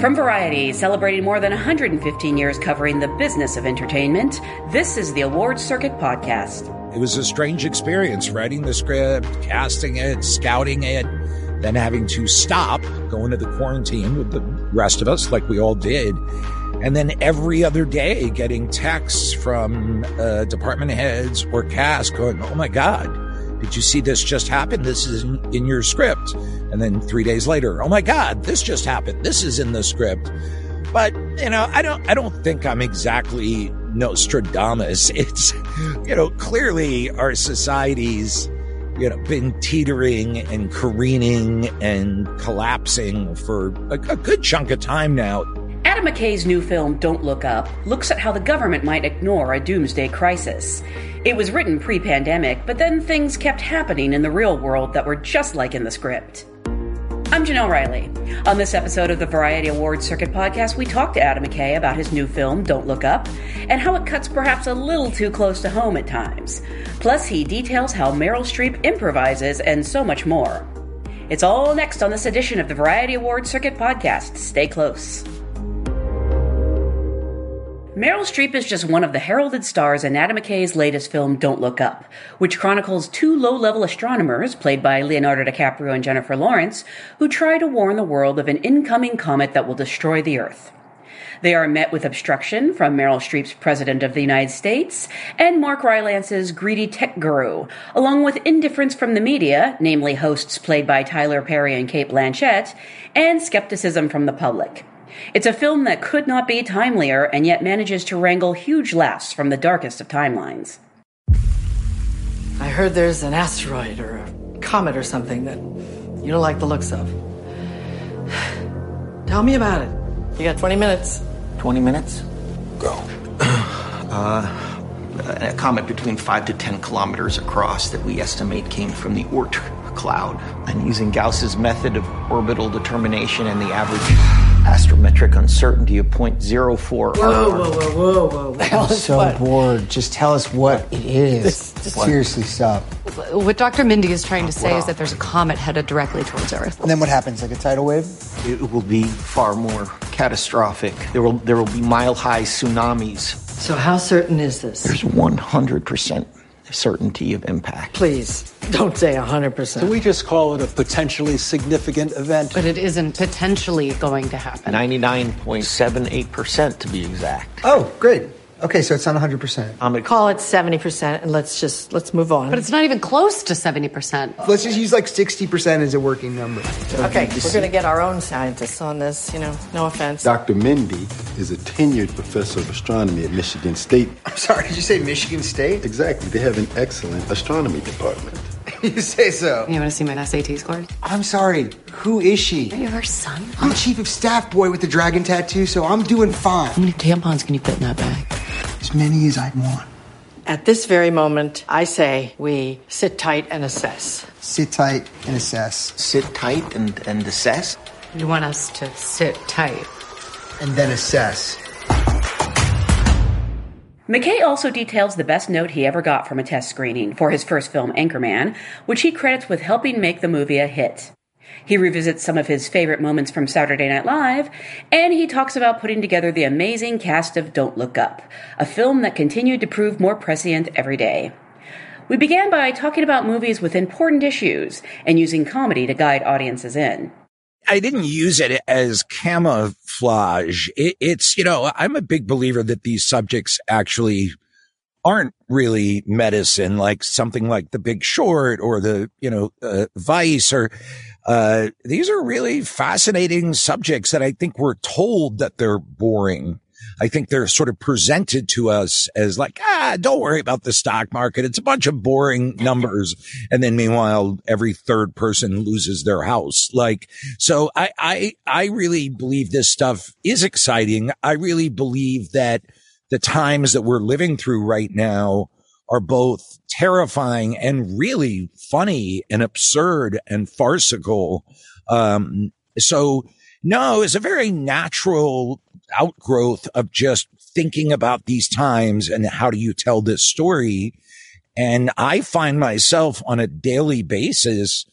From Variety, celebrating more than 115 years covering the business of entertainment, this is the Awards Circuit Podcast. It was a strange experience writing the script, casting it, scouting it, then having to stop, go into the quarantine with the rest of us, like we all did. And then every other day getting texts from uh, department heads or cast going, Oh my God, did you see this just happen? This is in, your script. And then three days later, Oh my God, this just happened. This is in the script. But, you know, I don't, I don't think I'm exactly Nostradamus. It's, you know, clearly our society's, you know, been teetering and careening and collapsing for a, a good chunk of time now. Adam McKay's new film, Don't Look Up, looks at how the government might ignore a doomsday crisis. It was written pre pandemic, but then things kept happening in the real world that were just like in the script. I'm Jenelle Riley. On this episode of the Variety Awards Circuit podcast, we talk to Adam McKay about his new film, Don't Look Up, and how it cuts perhaps a little too close to home at times. Plus, he details how Meryl Streep improvises and so much more. It's all next on this edition of the Variety Awards Circuit podcast. Stay close. Meryl Streep is just one of the heralded stars in Adam McKay's latest film, Don't Look Up, which chronicles two low level astronomers, played by Leonardo DiCaprio and Jennifer Lawrence, who try to warn the world of an incoming comet that will destroy the Earth. They are met with obstruction from Meryl Streep's President of the United States and Mark Rylance's greedy tech guru, along with indifference from the media, namely hosts played by Tyler Perry and Cate Blanchett, and skepticism from the public. It's a film that could not be timelier and yet manages to wrangle huge laughs from the darkest of timelines. I heard there's an asteroid or a comet or something that you don't like the looks of. Tell me about it. You got 20 minutes. 20 minutes? Go. Uh, a comet between 5 to 10 kilometers across that we estimate came from the Oort cloud. And using Gauss's method of orbital determination and the average astrometric uncertainty of 0.04. Whoa, whoa, whoa, whoa, whoa. I'm so what? bored. Just tell us what it is. Seriously, stop. What Dr. Mindy is trying to say is that there's a comet headed directly towards Earth. And then what happens? Like a tidal wave? It will be far more catastrophic. There will there will be mile high tsunamis. So, how certain is this? There's 100% certainty of impact. Please, don't say 100%. So we just call it a potentially significant event. But it isn't potentially going to happen. 99.78% to be exact. Oh, great. Okay, so it's not 100%. I'm a Call it 70% and let's just, let's move on. But it's not even close to 70%. Let's just use like 60% as a working number. Okay, we're going to get our own scientists on this, you know, no offense. Dr. Mindy is a tenured professor of astronomy at Michigan State. I'm sorry, did you say Michigan State? Exactly. They have an excellent astronomy department. you say so. You want to see my SAT scores? I'm sorry, who is she? Are you her son? I'm chief of staff boy with the dragon tattoo, so I'm doing fine. How many tampons can you fit in that bag? As many as I'd want. At this very moment, I say we sit tight and assess. Sit tight and assess. sit tight and, and assess. You want us to sit tight. And then assess. McKay also details the best note he ever got from a test screening for his first film, Anchorman, which he credits with helping make the movie a hit. He revisits some of his favorite moments from Saturday Night Live, and he talks about putting together the amazing cast of Don't Look Up, a film that continued to prove more prescient every day. We began by talking about movies with important issues and using comedy to guide audiences in. I didn't use it as camouflage. It, it's, you know, I'm a big believer that these subjects actually aren't really medicine, like something like The Big Short or the, you know, uh, Vice or, uh, these are really fascinating subjects that I think we're told that they're boring. I think they're sort of presented to us as like, ah, don't worry about the stock market. It's a bunch of boring numbers. And then meanwhile, every third person loses their house. Like, so I, I, I really believe this stuff is exciting. I really believe that the times that we're living through right now are both terrifying and really funny and absurd and farcical. Um, so no, it's a very natural outgrowth of just thinking about these times and how do you tell this story. And I find myself on a daily basis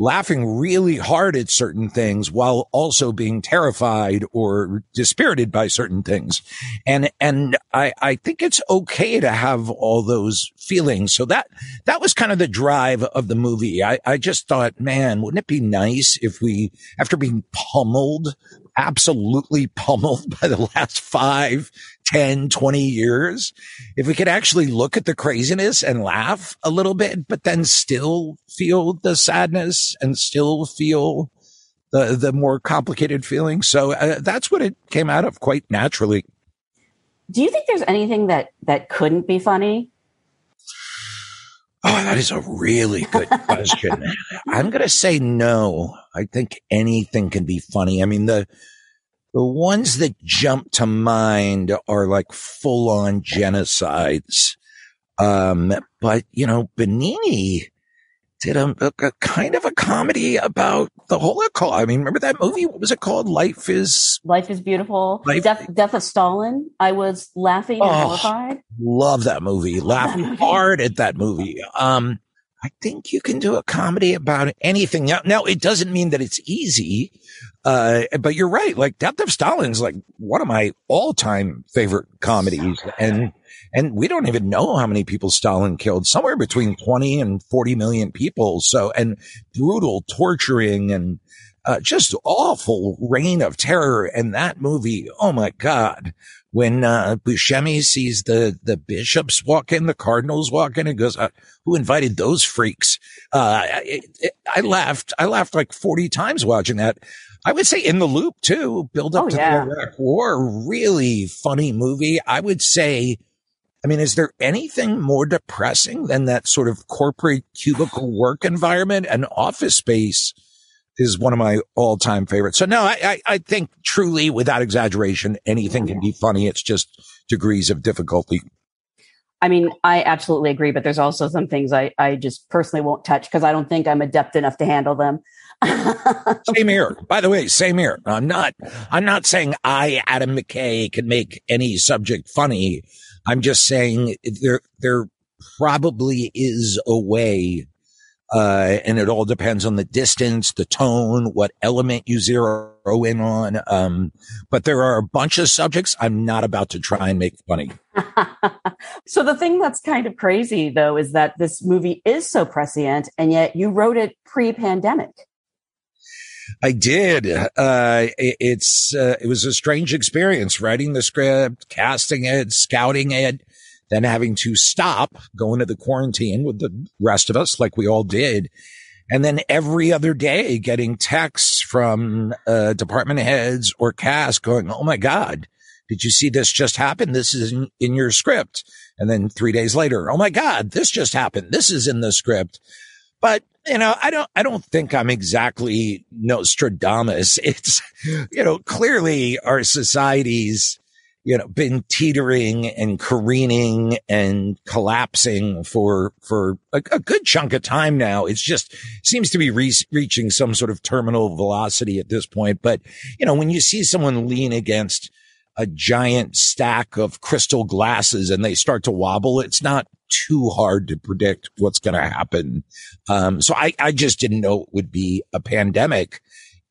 laughing really hard at certain things while also being terrified or dispirited by certain things. And, and I, I think it's okay to have all those feelings. So that, that was kind of the drive of the movie. I, I just thought, man, wouldn't it be nice if we, after being pummeled absolutely pummeled by the last five, 10, 20 years. If we could actually look at the craziness and laugh a little bit, but then still feel the sadness and still feel the, the more complicated feelings. So uh, that's what it came out of quite naturally. Do you think there's anything that, that couldn't be funny? Oh, that is a really good question. I'm going to say no. I think anything can be funny. I mean, the, the ones that jump to mind are like full on genocides. Um, but you know, Benigni did a, a, a, kind of a comedy about the Holocaust. I mean, remember that movie? What was it called? Life is Life is beautiful. Life- Death, Death of Stalin. I was laughing and Oh, horrified. Love that movie. Laughing hard at that movie. Um, I think you can do a comedy about anything. Now, now it doesn't mean that it's easy. Uh, but you're right. Like Death of Stalin's like one of my all time favorite comedies. And, and we don't even know how many people Stalin killed, somewhere between 20 and 40 million people. So, and brutal torturing and, uh, just awful reign of terror. And that movie, oh my God. When, uh, Buscemi sees the, the bishops walk in, the cardinals walk in and goes, uh, who invited those freaks? Uh, it, it, I laughed, I laughed like 40 times watching that. I would say in the loop too, build up Oh, to yeah. the Iraq war, really funny movie. I would say, I mean, is there anything more depressing than that sort of corporate cubicle work environment and office space is one of my all time favorites. So no, I, I, I think truly without exaggeration, anything can be funny. It's just degrees of difficulty. I mean, I absolutely agree, but there's also some things I, I just personally won't touch because I don't think I'm adept enough to handle them. Same here. By the way, same here. I'm not, I'm not saying I, Adam McKay, can make any subject funny. I'm just saying there, there probably is a way, uh, and it all depends on the distance, the tone, what element you zero in on. Um, but there are a bunch of subjects I'm not about to try and make funny. So the thing that's kind of crazy though is that this movie is so prescient and yet you wrote it pre-pandemic. I did. Uh, it, it's, uh, it was a strange experience writing the script, casting it, scouting it, then having to stop, going to the quarantine with the rest of us like we all did. And then every other day getting texts from, uh, department heads or cast going, Oh my God, did you see this just happen? This is in, in your script. And then three days later, Oh my God, this just happened. This is in the script. But you know, I don't, I don't think I'm exactly Nostradamus. It's, you know, clearly our society's, you know, been teetering and careening and collapsing for, for a, a good chunk of time now. It's just seems to be re- reaching some sort of terminal velocity at this point. But, you know, when you see someone lean against a giant stack of crystal glasses and they start to wobble, it's not too hard to predict what's going to happen. Um, so I, I just didn't know it would be a pandemic,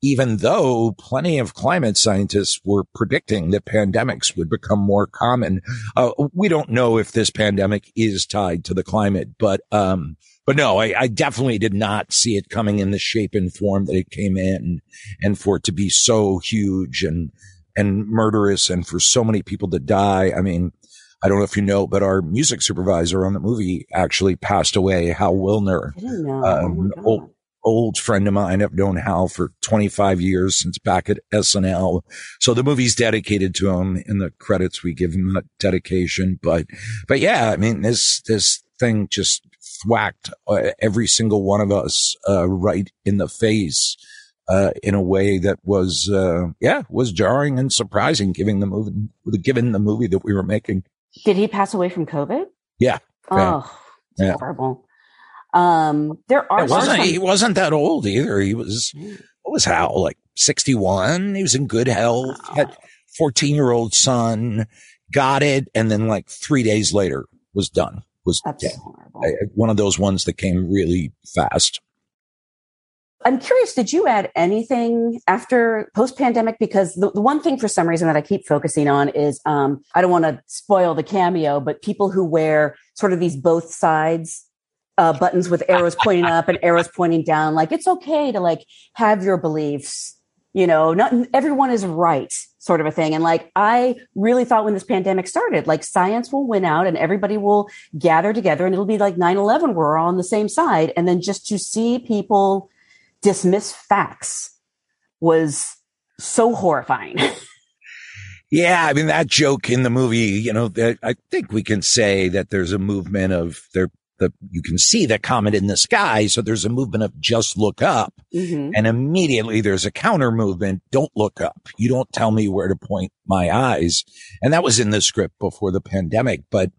even though plenty of climate scientists were predicting that pandemics would become more common. Uh, we don't know if this pandemic is tied to the climate, but, um, but no, I, I definitely did not see it coming in the shape and form that it came in and for it to be so huge and, and murderous and for so many people to die. I mean, I don't know if you know, but our music supervisor on the movie actually passed away, Hal Willner. I didn't know. Um, old, old friend of mine. I've known Hal for 25 years since back at SNL. So the movie's dedicated to him in the credits. We give him that dedication. But, but yeah, I mean, this, this thing just thwacked uh, every single one of us, uh, right in the face. Uh, in a way that was, uh, yeah, was jarring and surprising, given the movie, given the movie that we were making. Did he pass away from COVID? Yeah. yeah. Oh, yeah. horrible. Um, there are. It wasn't, some- he wasn't that old either. He was, what was Hal, like 61? He was in good health, had 14 year old son, got it. And then like three days later was done, was That's dead. horrible. I- One of those ones that came really fast. I'm curious, did you add anything after post pandemic? Because the, the one thing for some reason that I keep focusing on is um, I don't want to spoil the cameo, but people who wear sort of these both sides uh, buttons with arrows pointing up and arrows pointing down. Like it's okay to like have your beliefs, you know, not everyone is right sort of a thing. And like I really thought when this pandemic started, like science will win out and everybody will gather together and it'll be like 9 11, we're all on the same side. And then just to see people dismiss facts was so horrifying. Yeah, I mean that joke in the movie, you know, I think we can say that there's a movement of there the you can see the comet in the sky, so there's a movement of just look up. Mhm. And immediately there's a counter movement, don't look up. You don't tell me where to point my eyes. And that was in the script before the pandemic, but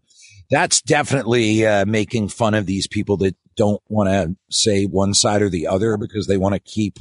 that's definitely uh, making fun of these people that don't want to say one side or the other because they want to keep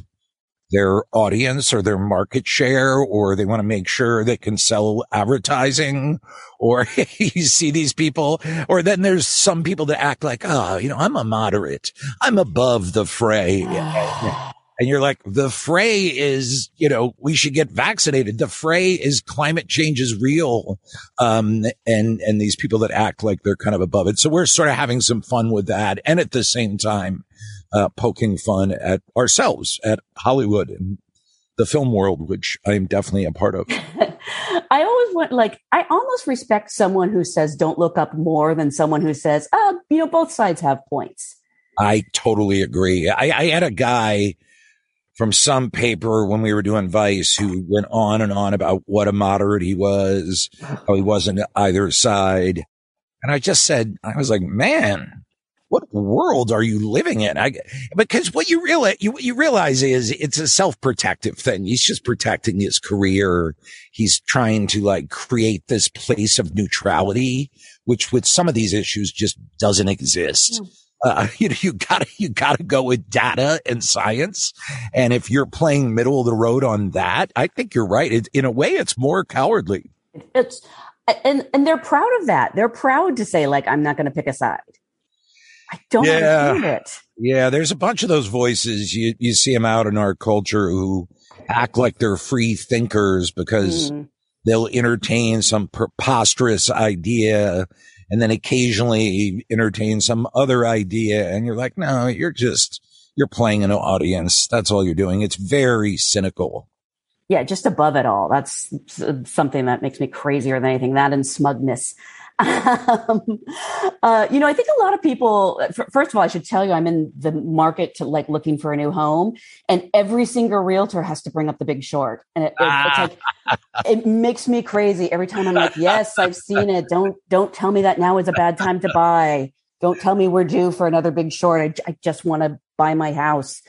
their audience or their market share, or they want to make sure they can sell advertising, or you see these people, or then there's some people that act like, oh, you know, I'm a moderate. I'm above the fray. And you're like, the fray is, you know, we should get vaccinated. The fray is climate change is real. Um, and, and these people that act like they're kind of above it. So we're sort of having some fun with that. And at the same time, uh, poking fun at ourselves, at Hollywood and the film world, which I'm definitely a part of. I always want, like, I almost respect someone who says don't look up more than someone who says, uh, you know, both sides have points. I totally agree. I, I had a guy from some paper when we were doing Vice who went on and on about what a moderate he was, how he wasn't either side. And I just said, I was like, man, what world are you living in? I, because what you realize, you, you realize is it's a self-protective thing. He's just protecting his career. He's trying to like create this place of neutrality, which with some of these issues just doesn't exist. Uh, you know, you gotta, you gotta go with data and science. And if you're playing middle of the road on that, I think you're right. It, in a way, it's more cowardly. It's, and, and they're proud of that. They're proud to say, like, I'm not going to pick a side. I don't understand it. Yeah, there's a bunch of those voices. You you see them out in our culture who act like they're free thinkers because Mm. they'll entertain some preposterous idea and then occasionally entertain some other idea and you're like, "No, you're just you're playing an audience. That's all you're doing." It's very cynical. Yeah, just above it all. That's something that makes me crazier than anything. That and smugness. Um, uh, you know, I think a lot of people. f- First of all, I should tell you, I'm in the market to like looking for a new home, and every single realtor has to bring up The Big Short, and it, it, it's like it makes me crazy every time. I'm like, yes, I've seen it. Don't don't tell me that now is a bad time to buy. Don't tell me we're due for another Big Short. I just want to buy my house.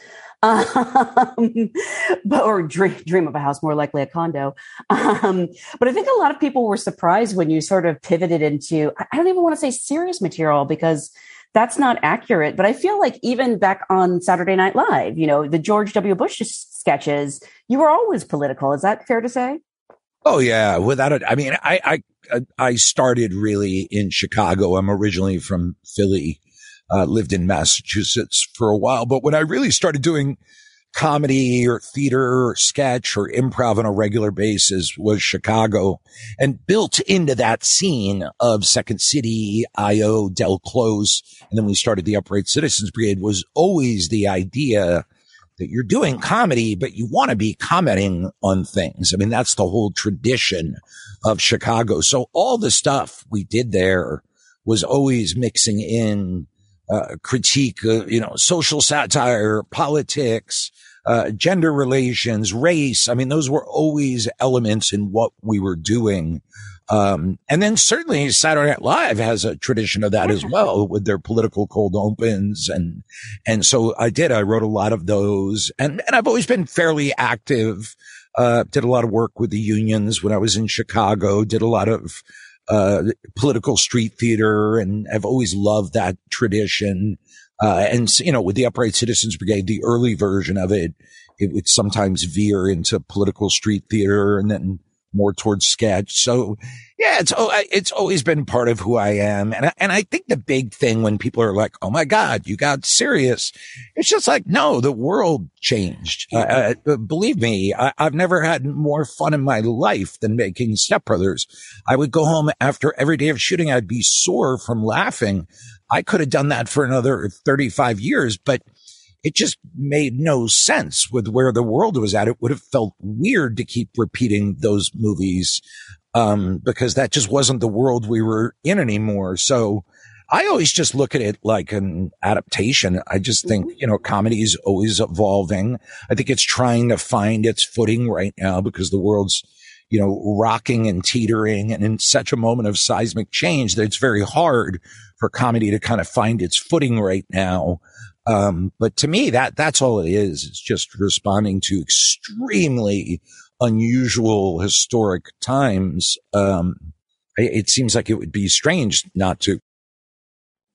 Um, but or dream, dream of a house, more likely a condo. Um, but I think a lot of people were surprised when you sort of pivoted into, I don't even want to say serious material because that's not accurate. But I feel like even back on Saturday Night Live, you know, the George W. Bush sketches, you were always political. Is that fair to say? Oh yeah, without it. I mean, I, I, I started really in Chicago. I'm originally from Philly, uh, lived in Massachusetts for a while, but when I really started doing comedy or theater or sketch or improv on a regular basis was Chicago and built into that scene of Second City, IO, Del Close. And then we started the Upright Citizens Brigade was always the idea that you're doing comedy, but you want to be commenting on things. I mean, that's the whole tradition of Chicago. So all the stuff we did there was always mixing in uh, critique, uh, you know, social satire, politics, uh, gender relations, race. I mean, those were always elements in what we were doing. Um, and then certainly Saturday Night Live has a tradition of that as well with their political cold opens. And, and so I did, I wrote a lot of those and, and I've always been fairly active. Uh, did a lot of work with the unions when I was in Chicago, did a lot of, uh, political street theater and I've always loved that tradition. Uh, and, you know, with the Upright Citizens Brigade, the early version of it, it would sometimes veer into political street theater and then more towards sketch. So yeah, it's, oh, it's always been part of who I am. And I, and I think the big thing when people are like, Oh my God, you got serious. It's just like, no, the world changed. Uh, uh, believe me, I, have never had more fun in my life than making Step Brothers. I would go home after every day of shooting. I'd be sore from laughing. I could have done that for another 35 years, but it just made no sense with where the world was at. It would have felt weird to keep repeating those movies, um, because that just wasn't the world we were in anymore. So I always just look at it like an adaptation. I just think, mm-hmm. you know, comedy is always evolving. I think it's trying to find its footing right now because the world's, you know, rocking and teetering and in such a moment of seismic change that it's very hard for comedy to kind of find its footing right now. Um, but to me, that, that's all it is. It's just responding to extremely unusual historic times. Um, it, it seems like it would be strange not to.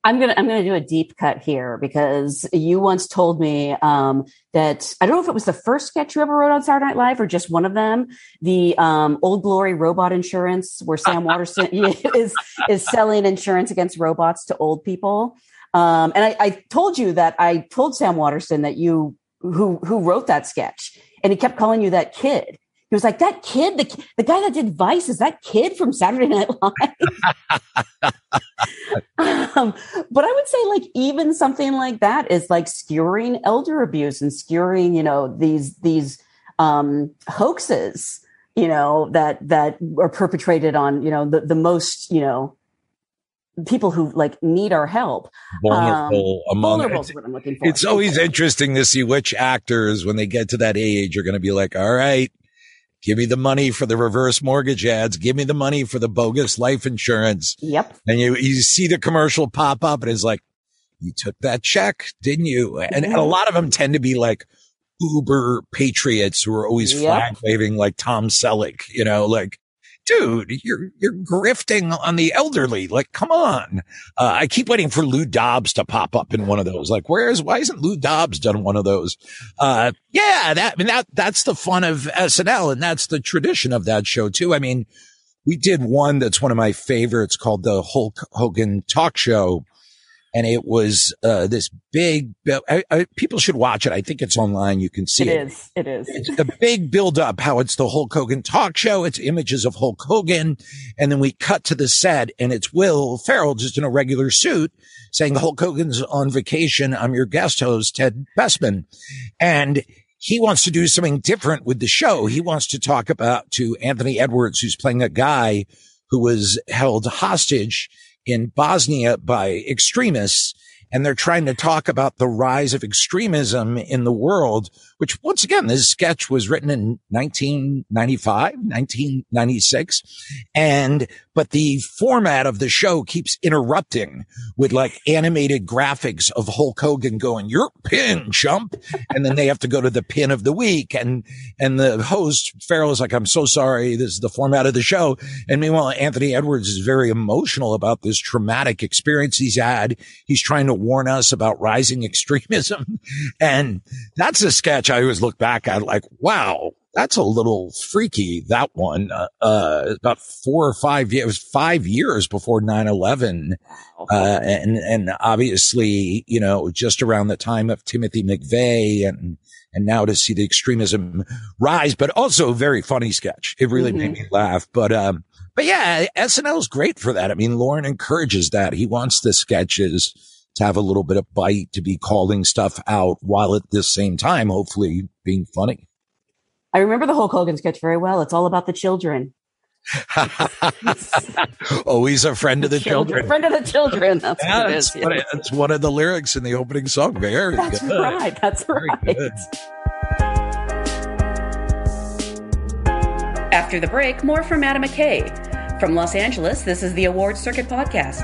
I'm gonna I'm gonna do a deep cut here because you once told me um, that I don't know if it was the first sketch you ever wrote on Saturday Night Live or just one of them, the um, Old Glory Robot Insurance, where Sam Waterston is is selling insurance against robots to old people. Um, and I, I, told you that I told Sam Waterston that you who who wrote that sketch, and he kept calling you that kid. He was like, "That kid, the the guy that did Vice, is that kid from Saturday Night Live?" um, but I would say, like, even something like that is like skewering elder abuse and skewering, you know, these these um, hoaxes, you know, that that are perpetrated on, you know, the the most, you know, people who like need our help. Vulnerable um, among vulnerable is what I'm looking for. It's always interesting to see which actors, when they get to that age, are going to be like, all right, give me the money for the reverse mortgage ads. Give me the money for the bogus life insurance. Yep. And you, you see the commercial pop up and it's like, you took that check, didn't you? And, and a mm-hmm. lot of them tend to be like, uber patriots who are always yep. flag waving like Tom Selleck, you know, like, dude, you're, you're grifting on the elderly. Like, come on. Uh, I keep waiting for Lou Dobbs to pop up in one of those. Like, where is, why isn't Lou Dobbs done one of those? Uh, yeah, that, I mean, that, that's the fun of SNL and that's the tradition of that show too. I mean, we did one that's one of my favorites called the Hulk Hogan talk show and it was uh, this big. I, I, people should watch it. I think it's online. You can see it. It is. It is. It's a big build up. How it's the Hulk Hogan talk show. It's images of Hulk Hogan, and then we cut to the set, and it's Will Ferrell just in a regular suit saying Hulk Hogan's on vacation. I'm your guest host, Ted Bestman, and he wants to do something different with the show. He wants to talk about to Anthony Edwards, who's playing a guy who was held hostage in Bosnia by extremists. And they're trying to talk about the rise of extremism in the world, which once again, this sketch was written in 1995, 1996. And but the format of the show keeps interrupting with like animated graphics of Hulk Hogan going, "Your pin, chump," and then they have to go to the pin of the week, and and the host Ferrell is like, "I'm so sorry, this is the format of the show," and meanwhile Anthony Edwards is very emotional about this traumatic experience he's had. He's trying to warn us about rising extremism, and that's a sketch I always look back at like, wow that's a little freaky. That one, uh, uh, about four or five years, it was five years before 9-11. Uh, and, and obviously, you know, just around the time of Timothy McVeigh and, and now to see the extremism rise, but also a very funny sketch. It really mm-hmm. made me laugh. But, um, but yeah, SNL is great for that. I mean, Lorne encourages that. He wants the sketches to have a little bit of bite, to be calling stuff out while at the same time, hopefully being funny. I remember the Hulk Hogan sketch very well. It's all about the children. Oh, Always a friend of the children. Friend of the children. That's Yeah, what it that's, is. what it- that's one of the lyrics in the opening song. Very That's good. right. That's Very right. good. After the break, more from Adam McKay. From Los Angeles, this is the Awards Circuit Podcast.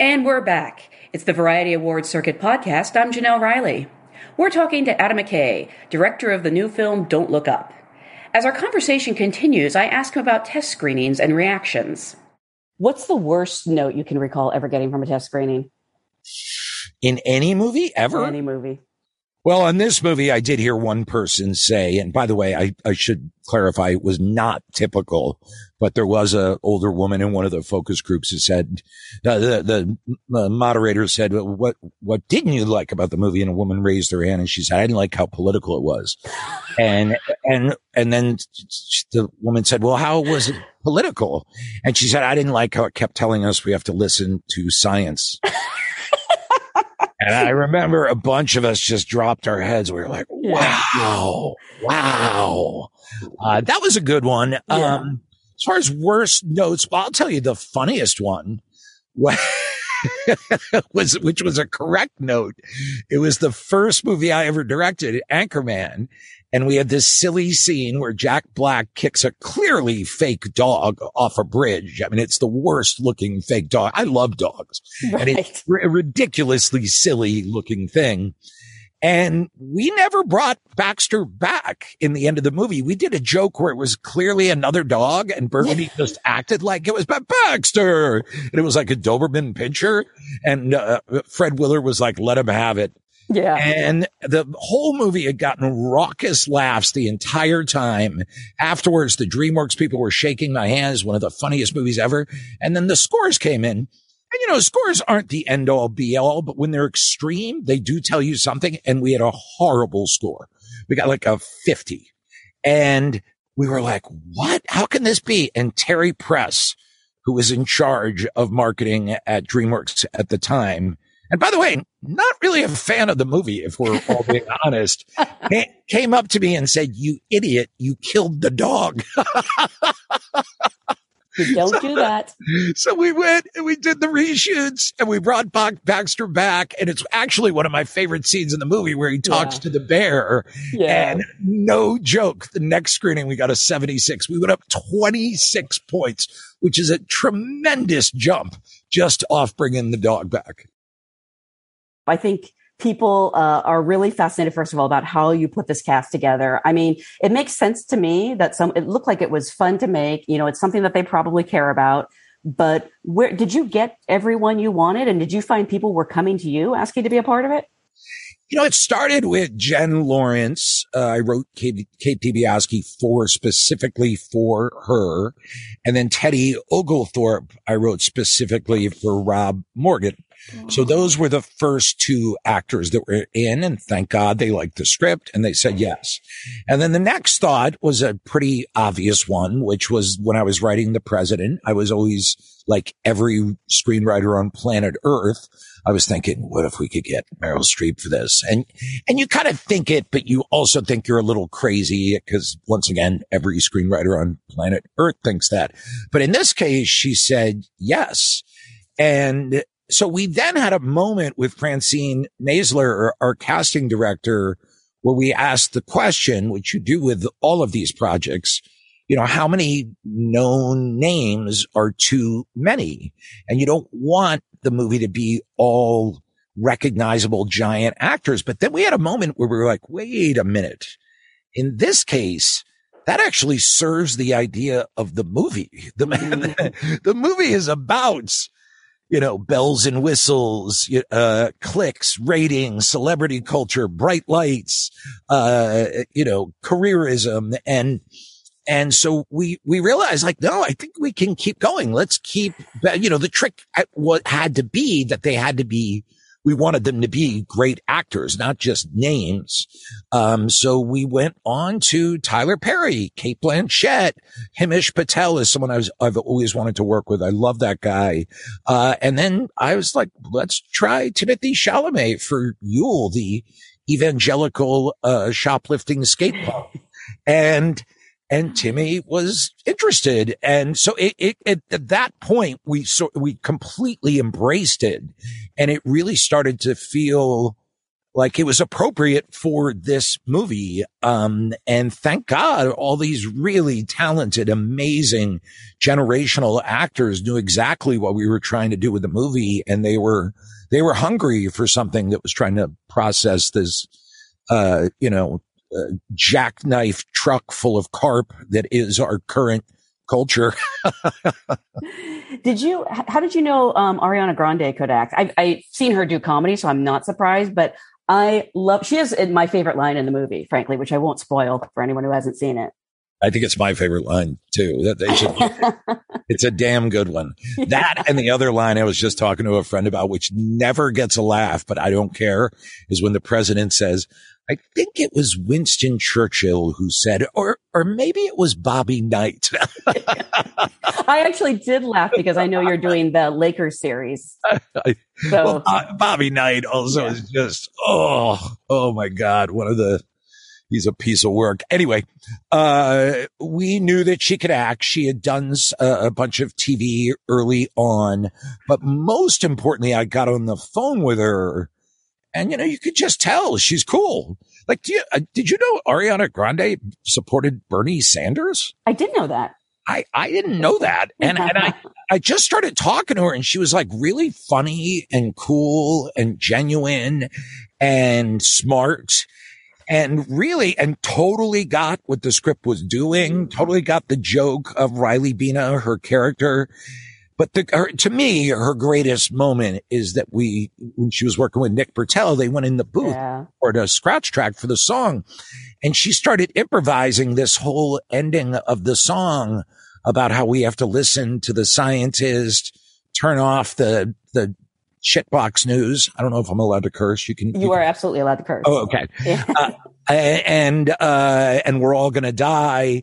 And we're back. It's the Variety Awards Circuit Podcast. I'm Jenelle Riley. We're talking to Adam McKay, director of the new film Don't Look Up. As our conversation continues, I ask him about test screenings and reactions. What's the worst note you can recall ever getting from a test screening? In any movie ever? Any movie. Well, on this movie, I did hear one person say, and by the way, I, I should clarify, it was not typical, but there was a older woman in one of the focus groups who said, uh, the, the, the moderator said, what, what didn't you like about the movie? And a woman raised her hand and she said, I didn't like how political it was. And, and, and then the woman said, well, how was it political? And she said, I didn't like how it kept telling us we have to listen to science. And I remember a bunch of us just dropped our heads. We were like, wow, wow. Uh, that was a good one. Um, as far as worst notes, well, I'll tell you the funniest one was, which was a correct note. It was the first movie I ever directed, Anchorman. And we had this silly scene where Jack Black kicks a clearly fake dog off a bridge. I mean, it's the worst looking fake dog. I love dogs and it's a ridiculously silly looking thing. And we never brought Baxter back in the end of the movie. We did a joke where it was clearly another dog and Burgundy just acted like it was Ba- Baxter. And it was like a Doberman pinscher. And uh, Fred Willard was like, let him have it. Yeah. And the whole movie had gotten raucous laughs the entire time. Afterwards, the DreamWorks people were shaking my hands, one of the funniest movies ever. And then the scores came in. And you know, scores aren't the end all be all, but when they're extreme, they do tell you something. And we had a horrible score. We got like a 50 and we were like, what? How can this be? And Terry Press, who was in charge of marketing at DreamWorks at the time, and by the way, not really a fan of the movie, if we're all being honest, came up to me and said, you idiot, you killed the dog. Don't do that. So we went and we did the reshoots and we brought Bach- Baxter back. And it's actually one of my favorite scenes in the movie where he talks Yeah. to the bear. Yeah. And no joke, the next screening, we got a 76. We went up 26 points, which is a tremendous jump just off bringing the dog back. I think people uh, are really fascinated, first of all, about how you put this cast together. I mean, it makes sense to me that some, it looked like it was fun to make. You know, it's something that they probably care about. But where did you get everyone you wanted? And did you find people were coming to you asking to be a part of it? You know, it started with Jen Lawrence. Uh, I wrote Kate, Kate for specifically for her. And then Teddy Oglethorpe, I wrote specifically for Rob Morgan. So those were the first two actors that were in. And thank God they liked the script and they said yes. And then the next thought was a pretty obvious one, which was when I was writing The President, I was always like every screenwriter on planet Earth. I was thinking, what if we could get Meryl Streep for this? And, and you kind of think it, but you also think you're a little crazy because once again, every screenwriter on planet Earth thinks that. But in this case, she said yes. And so we then had a moment with Francine Maisler, our casting director, where we asked the question, which you do with all of these projects, you know, how many known names are too many? And you don't want the movie to be all recognizable giant actors. But then we had a moment where we were like, wait a minute. In this case, that actually serves the idea of the movie. The, mm-hmm. the movie is about you know, bells and whistles, uh, clicks, ratings, celebrity culture, bright lights, uh, you know, careerism. And, and so we, we realized like, no, I think we can keep going. Let's keep, you know, the trick at what had to be that they had to be we wanted them to be great actors, not just names. Um, so we went on to Tyler Perry, Cate Blanchett, Himesh Patel is someone I was, I've always wanted to work with. I love that guy. Uh, and then I was like, let's try Timothy Chalamet for Yule, the evangelical, uh, shoplifting skate punk. And, and Timmy was interested. And so it, it, it, at that point, we so we completely embraced it and it really started to feel like it was appropriate for this movie. Um, and thank God all these really talented, amazing generational actors knew exactly what we were trying to do with the movie. And they were, they were hungry for something that was trying to process this, uh, you know, uh, jackknife truck full of carp that is our current culture. did you? How did you know um, Ariana Grande could act? I've, I've seen her do comedy, so I'm not surprised. But I love. She has my favorite line in the movie, frankly, which I won't spoil for anyone who hasn't seen it. I think it's my favorite line too. That they should. it's a damn good one. That and the other line I was just talking to a friend about, which never gets a laugh, but I don't care, is when the president says, I think it was Winston Churchill who said, or, or maybe it was Bobby Knight. I actually did laugh because I know you're doing the Lakers series. So well, Bobby Knight also yeah. is just, oh, oh my God. One of the, he's a piece of work. Anyway, uh, we knew that she could act. She had done a, a, bunch of TV early on, but most importantly, I got on the phone with her and, you know, you could just tell she's cool. Like, you, uh, did you know Ariana Grande supported Bernie Sanders? I did know that. I, I didn't know that. And, and I, I just started talking to her and she was like really funny and cool and genuine and smart and really and totally got what the script was doing, totally got the joke of Riley Bina, her character. But the, her, to me, her greatest moment is that we, when she was working with Nick Britell, they went in the booth yeah. or the scratch track for the song and she started improvising this whole ending of the song about how we have to listen to the scientist, turn off the, the shitbox news. I don't know if I'm allowed to curse. You can. You, you are can, absolutely allowed to curse. Oh, okay. uh, and, uh, and we're all to die.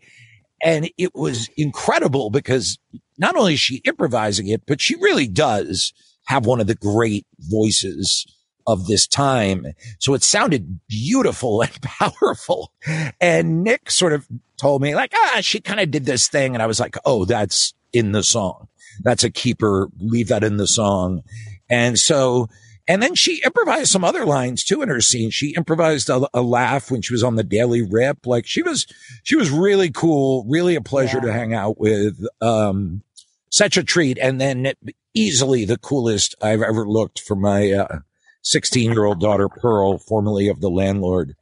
And it was incredible because not only is she improvising it, but she really does have one of the great voices of this time. So it sounded beautiful and powerful. And Nick sort of told me like, ah, she kind of did this thing. And I was like, oh, that's in the song. That's a keeper. Leave that in the song. And so, and then she improvised some other lines too in her scene. She improvised a, a laugh when she was on the Daily Rip. Like she was, she was really cool, really a pleasure yeah. to hang out with. Um, such a treat. And then easily the coolest I've ever looked for my, uh, 16 year old daughter, Pearl, formerly of the landlord.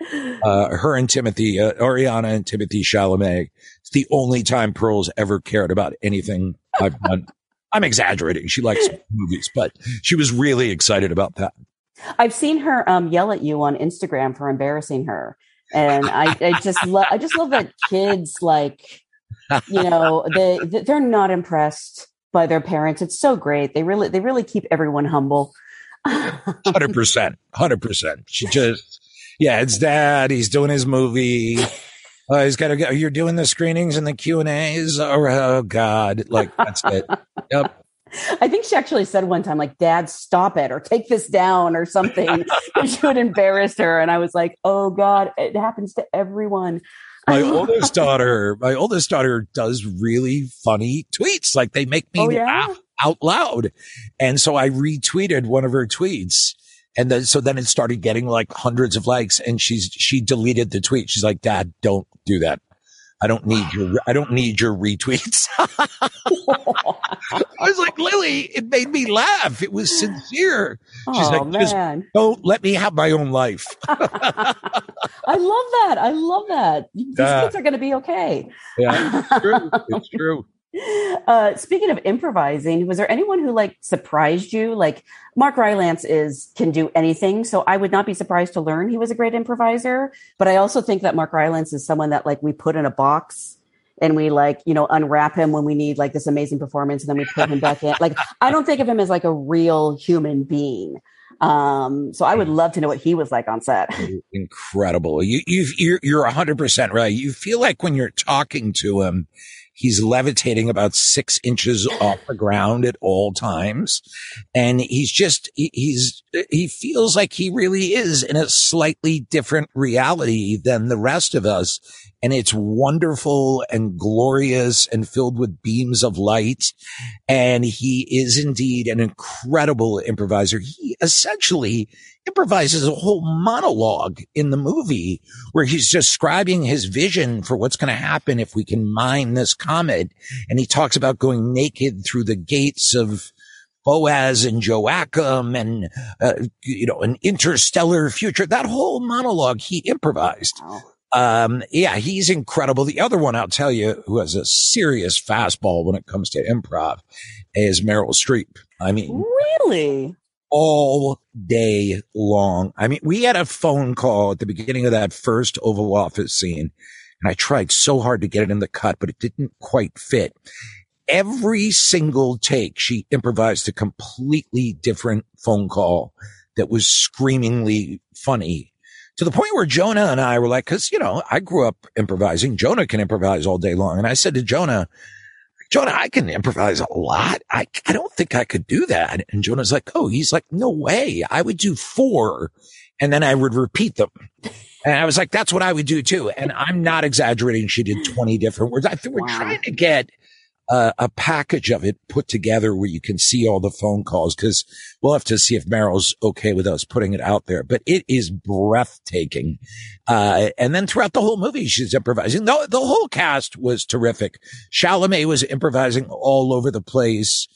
Uh, her and Timothy, uh, Ariana and Timothy Chalamet. It's the only time Pearl's ever cared about anything I've done. I'm exaggerating. She likes movies, but she was really excited about that. I've seen her um, yell at you on Instagram for embarrassing her, and I, I just love. I just love that kids like, you know, they they're not impressed by their parents. It's so great. They really they really keep everyone humble. Hundred percent, hundred percent. She just, yeah, it's dad. He's doing his movie. Uh, he's got to go. You're doing the screenings and the Q and A's. Oh, oh God! Like that's it. Yep. I think she actually said one time, like, Dad, stop it or take this down or something. she would embarrass her. And I was like, oh God, it happens to everyone. my oldest daughter, my oldest daughter does really funny tweets. Like they make me oh, yeah? laugh out loud. And so I retweeted one of her tweets. And then, so then it started getting like hundreds of likes and she's, she deleted the tweet. She's like, dad, don't do that. I don't need your, I don't need your retweets. I was like, Lily, it made me laugh. It was sincere. She's oh, like, man. don't let me have my own life. I love that. I love that. These uh, kids are going to be okay. yeah, it's true. It's true. Uh, speaking of improvising, was there anyone who like surprised you? Like Mark Rylance is can do anything, so I would not be surprised to learn he was a great improviser. But I also think that Mark Rylance is someone that like we put in a box and we like you know unwrap him when we need like this amazing performance, and then we put him back in. Like I don't think of him as like a real human being. Um, so I would love to know what he was like on set. Incredible. You, you, you're, you're hundred percent right. You feel like when you're talking to him, He's levitating about six inches off the ground at all times. And he's just, he's, he feels like he really is in a slightly different reality than the rest of us. And it's wonderful and glorious and filled with beams of light. And he is indeed an incredible improviser. He essentially improvises a whole monologue in the movie where he's describing his vision for what's going to happen if we can mine this comet. And he talks about going naked through the gates of Boaz and Joachim and, uh, you know, an interstellar future. That whole monologue he improvised. Um, yeah, he's incredible. The other one I'll tell you who has a serious fastball when it comes to improv is Meryl Streep. I mean, really? all day long. I mean, we had a phone call at the beginning of that first Oval Office scene, and I tried so hard to get it in the cut, but it didn't quite fit. Every single take, she improvised a completely different phone call that was screamingly funny to the point where Jonah and I were like, cause you know, I grew up improvising. Jonah can improvise all day long. And I said to Jonah, Jonah, I can improvise a lot. I, I don't think I could do that. And Jonah's like, Oh, he's like, no way. I would do four and then I would repeat them. And I was like, that's what I would do too. And I'm not exaggerating. She did 20 different words. I think we're wow. trying to get uh, a package of it put together where you can see all the phone calls because we'll have to see if Meryl's okay with us putting it out there. But it is breathtaking. Uh, and then throughout the whole movie, she's improvising. The, the whole cast was terrific. Chalamet was improvising all over the place.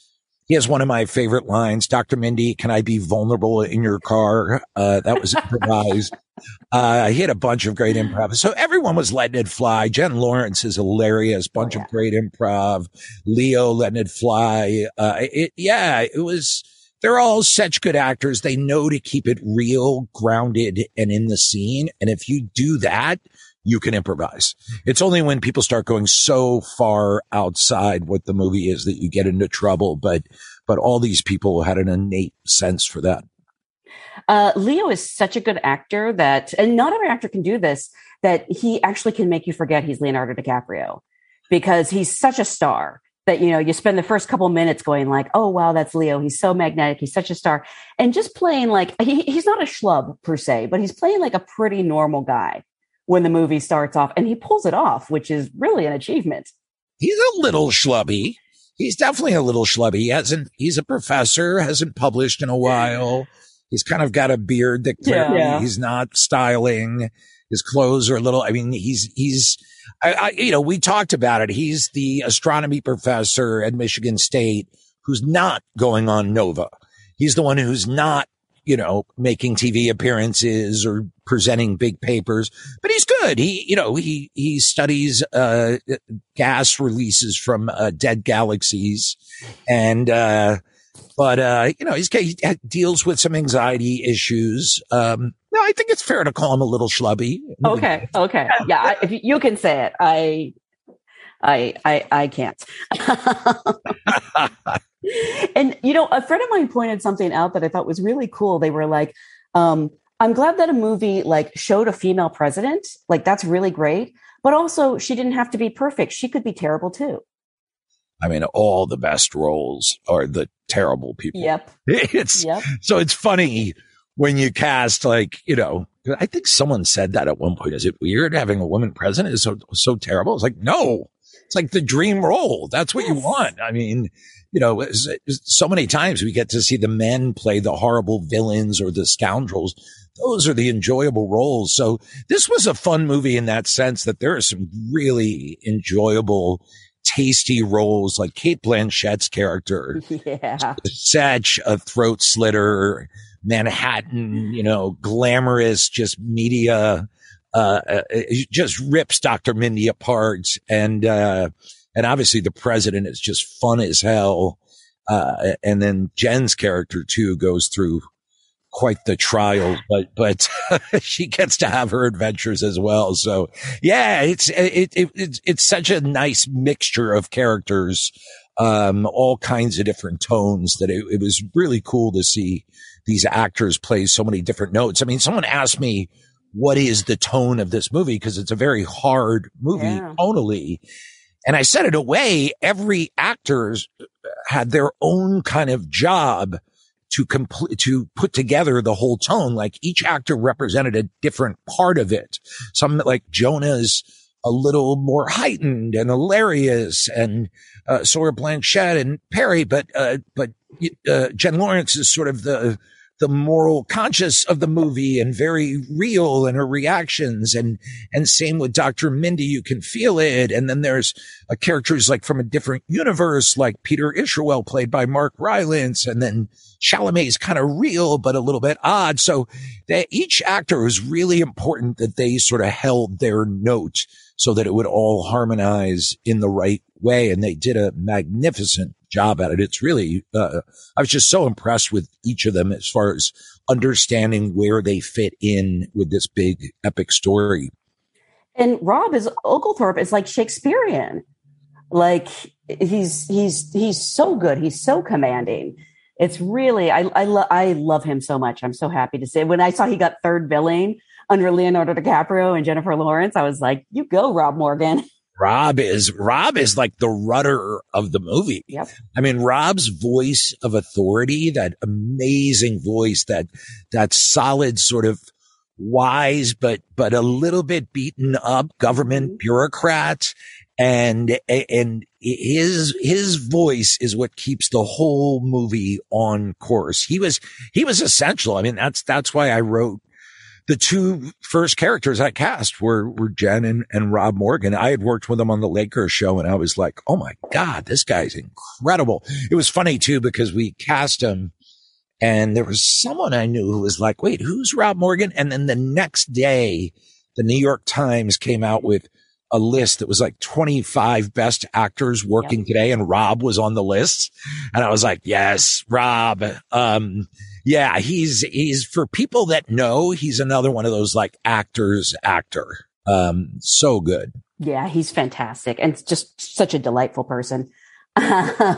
He has one of my favorite lines. Dr. Mindy, can I be vulnerable in your car? Uh, that was improvised. uh, he had a bunch of great improv. So everyone was letting it fly. Jen Lawrence is hilarious. Bunch of great improv. Leo letting it fly. Uh, it, yeah, it was, they're all such good actors. They know to keep it real, grounded and in the scene. And if you do that, you can improvise. It's only when people start going so far outside what the movie is that you get into trouble. But, but all these people had an innate sense for that. Uh, Leo is such a good actor that, and not every actor can do this, that he actually can make you forget he's Leonardo DiCaprio because he's such a star that, you know, you spend the first couple minutes going like, oh, wow, that's Leo. He's so magnetic. He's such a star. And just playing like, he, he's not a schlub per se, but he's playing like a pretty normal guy when the movie starts off and he pulls it off, which is really an achievement. He's a little schlubby. He's definitely a little schlubby. He hasn't, he's a professor, hasn't published in a while. He's kind of got a beard that clearly yeah. he's not styling. His clothes are a little, I mean, he's, he's, I, I, you know, we talked about it. He's the astronomy professor at Michigan State who's not going on Nova. He's the one who's not you know, making TV appearances or presenting big papers, but he's good. He, you know, he, he studies, uh, gas releases from, uh, dead galaxies and, uh, but, uh, you know, he's, he deals with some anxiety issues. Um, no, I think it's fair to call him a little schlubby. Okay. Okay. Yeah. If you can say it, I, I, I, I can't. and you know, a friend of mine pointed something out that I thought was really cool. They were like, um, I'm glad that a movie like showed a female president. Like that's really great. But also she didn't have to be perfect. She could be terrible too. I mean, all the best roles are the terrible people. Yep. It's yep. so it's funny when you cast like, you know, I think someone said that at one point. Is it weird having a woman president is so so terrible? It's like, no. It's like the dream role. That's what yes. you want. I mean, you know, so many times we get to see the men play the horrible villains or the scoundrels. Those are the enjoyable roles. So this was a fun movie in that sense that there are some really enjoyable, tasty roles like Cate Blanchett's character. Yeah. Such a throat slitter, Manhattan, you know, glamorous, just media, uh, uh just rips Dr. Mindy apart. And, uh, and obviously the president is just fun as hell. Uh, and then Jen's character too goes through quite the trial, but, but she gets to have her adventures as well. So yeah, it's, it, it, it's, it's such a nice mixture of characters, um, all kinds of different tones that it, it was really cool to see these actors play so many different notes. I mean, someone asked me, what is the tone of this movie? Cause it's a very hard movie yeah. tonally. And I said it away. every actor's had their own kind of job to complete, to put together the whole tone. Like each actor represented a different part of it. Some like Jonah's a little more heightened and hilarious and, uh, Sawyer Blanchett and Perry, but, uh, but, uh, Jen Lawrence is sort of the, the moral conscious of the movie and very real in her reactions. And, and same with Dr. Mindy. You can feel it. And then there's a characters like from a different universe, like Peter Isherwell played by Mark Rylance. And then Chalamet is kind of real, but a little bit odd. So that each actor was really important that they sort of held their note so that it would all harmonize in the right way. And they did a magnificent job at it. It's really, uh, I was just so impressed with each of them as far as understanding where they fit in with this big epic story. And Rob is Oglethorpe is like Shakespearean. Like he's he's he's so good. He's so commanding. It's really I I, lo- I love him so much. I'm so happy to say when I saw he got third billing under Leonardo DiCaprio and Jennifer Lawrence, I was like, "You go, Rob Morgan." Rob is Rob is like the rudder of the movie. Yep. I mean, Rob's voice of authority, that amazing voice, that that solid sort of wise but but a little bit beaten up government mm-hmm. bureaucrat and and his his voice is what keeps the whole movie on course. He was he was essential. I mean, that's that's why I wrote the two first characters I cast were, were Jen and, and Rob Morgan. I had worked with them on the Lakers show and I was like, Oh my God, this guy's incredible. It was funny too, because we cast him and there was someone I knew who was like, wait, who's Rob Morgan? And then the next day, the New York Times came out with a list that was like 25 best actors working today and Rob was on the list. And I was like, yes, Rob. Um, yeah, he's, he's for people that know, he's another one of those like actors actor. Um, so good. Yeah, he's fantastic and just such a delightful person.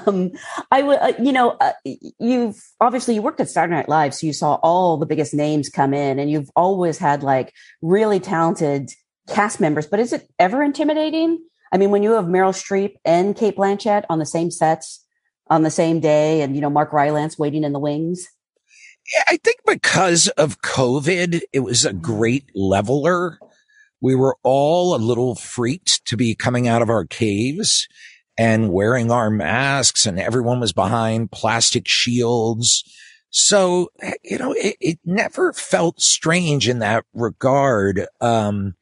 Um, I would, uh, you know, uh, you've obviously you worked at Saturday Night Live, so you saw all the biggest names come in, and you've always had like really talented cast members. But is it ever intimidating? I mean, when you have Meryl Streep and Cate Blanchett on the same sets on the same day, and you know Mark Rylance waiting in the wings. I think because of COVID, it was a great leveler. We were all a little freaked to be coming out of our caves and wearing our masks and everyone was behind plastic shields. So, you know, it, it never felt strange in that regard. Um,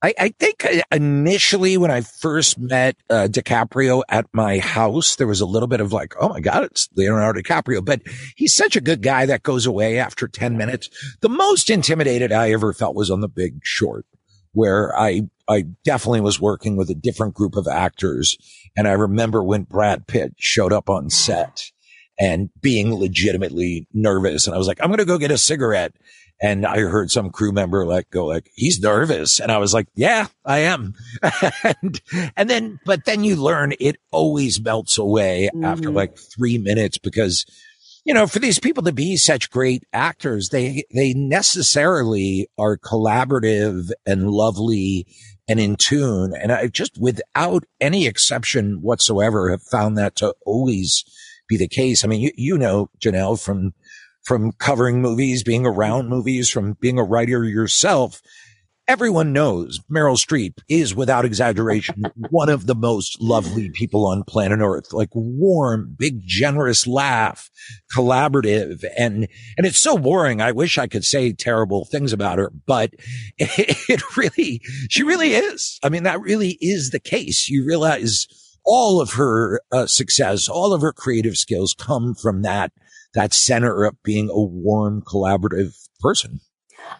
I, I, think initially when I first met uh, DiCaprio at my house, there was a little bit of like, oh my God, it's Leonardo DiCaprio, but he's such a good guy that goes away after 10 minutes. The most intimidated I ever felt was on the big short where I, I definitely was working with a different group of actors. And I remember when Brad Pitt showed up on set and being legitimately nervous. And I was like, I'm going to go get a cigarette. And I heard some crew member like go like, he's nervous. And I was like, yeah, I am. and, and then, but then you learn it always melts away mm-hmm. after like three minutes because, you know, for these people to be such great actors, they, they necessarily are collaborative and lovely and in tune. And I just without any exception whatsoever have found that to always be the case. I mean, you, you know, Jenelle from, from covering movies, being around movies, from being a writer yourself. Everyone knows Meryl Streep is without exaggeration one of the most lovely people on planet earth, like warm, big, generous laugh, collaborative. And, and it's so boring. I wish I could say terrible things about her, but it, it really, she really is. I mean, that really is the case. You realize all of her uh, success, all of her creative skills come from that that center of being a warm, collaborative person.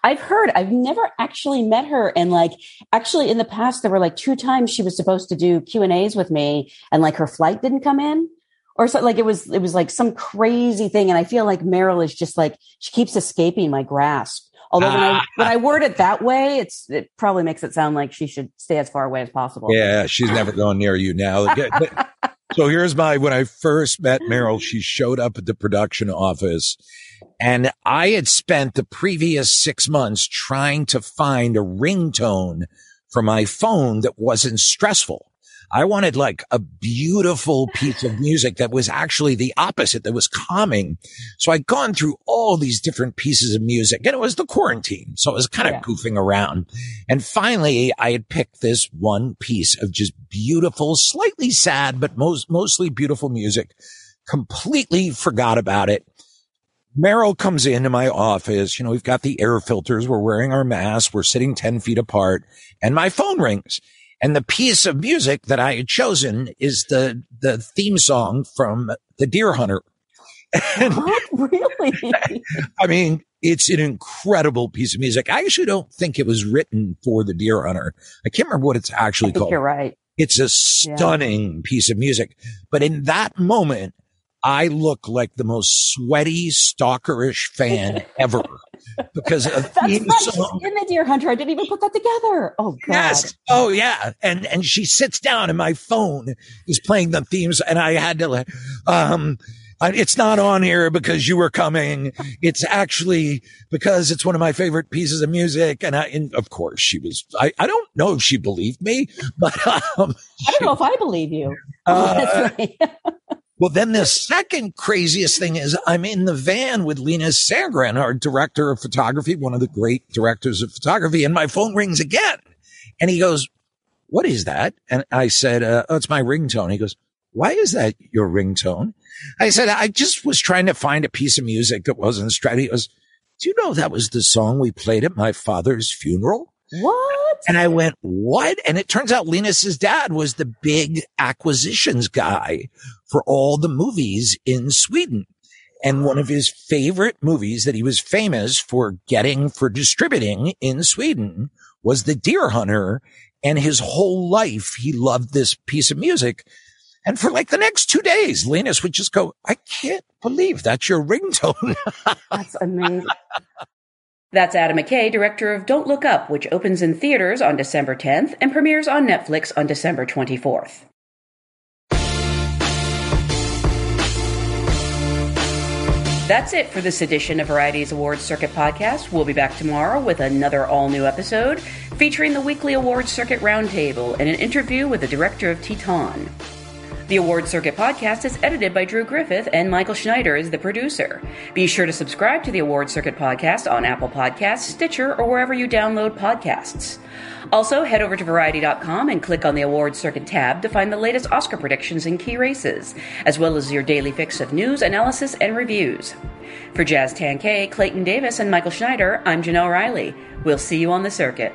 I've heard. I've never actually met her, and like, actually, in the past, there were like two times she was supposed to do Q and A's with me, and like her flight didn't come in, or so. Like it was, it was like some crazy thing, and I feel like Meryl is just like she keeps escaping my grasp. Although when I ah. when I word it that way, it's it probably makes it sound like she should stay as far away as possible. Yeah, she's never going near you now. so here's my when I first met Meryl, she showed up at the production office and I had spent the previous six months trying to find a ringtone for my phone that wasn't stressful. I wanted like a beautiful piece of music that was actually the opposite, that was calming. So I'd gone through all these different pieces of music and it was the quarantine. So I was kind of yeah. goofing around. And finally I had picked this one piece of just beautiful, slightly sad, but most, mostly beautiful music. Completely forgot about it. Meryl comes into my office. You know, we've got the air filters. We're wearing our masks. We're sitting 10 feet apart and my phone rings. And the piece of music that I had chosen is the, the theme song from The Deer Hunter. And, what? Really? I mean, it's an incredible piece of music. I actually don't think it was written for The Deer Hunter. I can't remember what it's actually called. You're right. It's a stunning yeah. piece of music. But in that moment, I look like the most sweaty, stalkerish fan ever because of That's song. in the Deer Hunter. I didn't even put that together. Oh God. Yes. Oh yeah. And and she sits down and my phone is playing the themes, and I had to like, um. It's not on here because you were coming. It's actually because it's one of my favorite pieces of music. And I, and of course she was, I, I don't know if she believed me, but, um, I don't know if I believe you. Uh, well, then the second craziest thing is I'm in the van with Linus Sandgren, our director of photography, one of the great directors of photography, and my phone rings again. And he goes, what is that? And I said, uh, oh, it's my ringtone. He goes, why is that your ringtone? I said, I just was trying to find a piece of music that wasn't straight. He goes, do you know that was the song we played at my father's funeral? What? And I went, what? And it turns out Linus's dad was the big acquisitions guy for all the movies in Sweden. And one of his favorite movies that he was famous for getting for distributing in Sweden was The Deer Hunter. And his whole life, he loved this piece of music. And for like the next two days, Linus would just go, I can't believe that's your ringtone. that's amazing. That's Adam McKay, director of Don't Look Up, which opens in theaters on December 10th and premieres on Netflix on December 24th. That's it for this edition of Variety's Awards Circuit podcast. We'll be back tomorrow with another all new episode featuring the weekly Awards Circuit Roundtable and an interview with the director of Titane. The Award Circuit podcast is edited by Drew Griffith, and Michael Schneider is the producer. Be sure to subscribe to the Award Circuit podcast on Apple Podcasts, Stitcher, or wherever you download podcasts. Also, head over to Variety.com and click on the Award Circuit tab to find the latest Oscar predictions and key races, as well as your daily fix of news, analysis, and reviews. For Jazz Tangcay, Clayton Davis, and Michael Schneider, I'm Jenelle Riley. We'll see you on the circuit.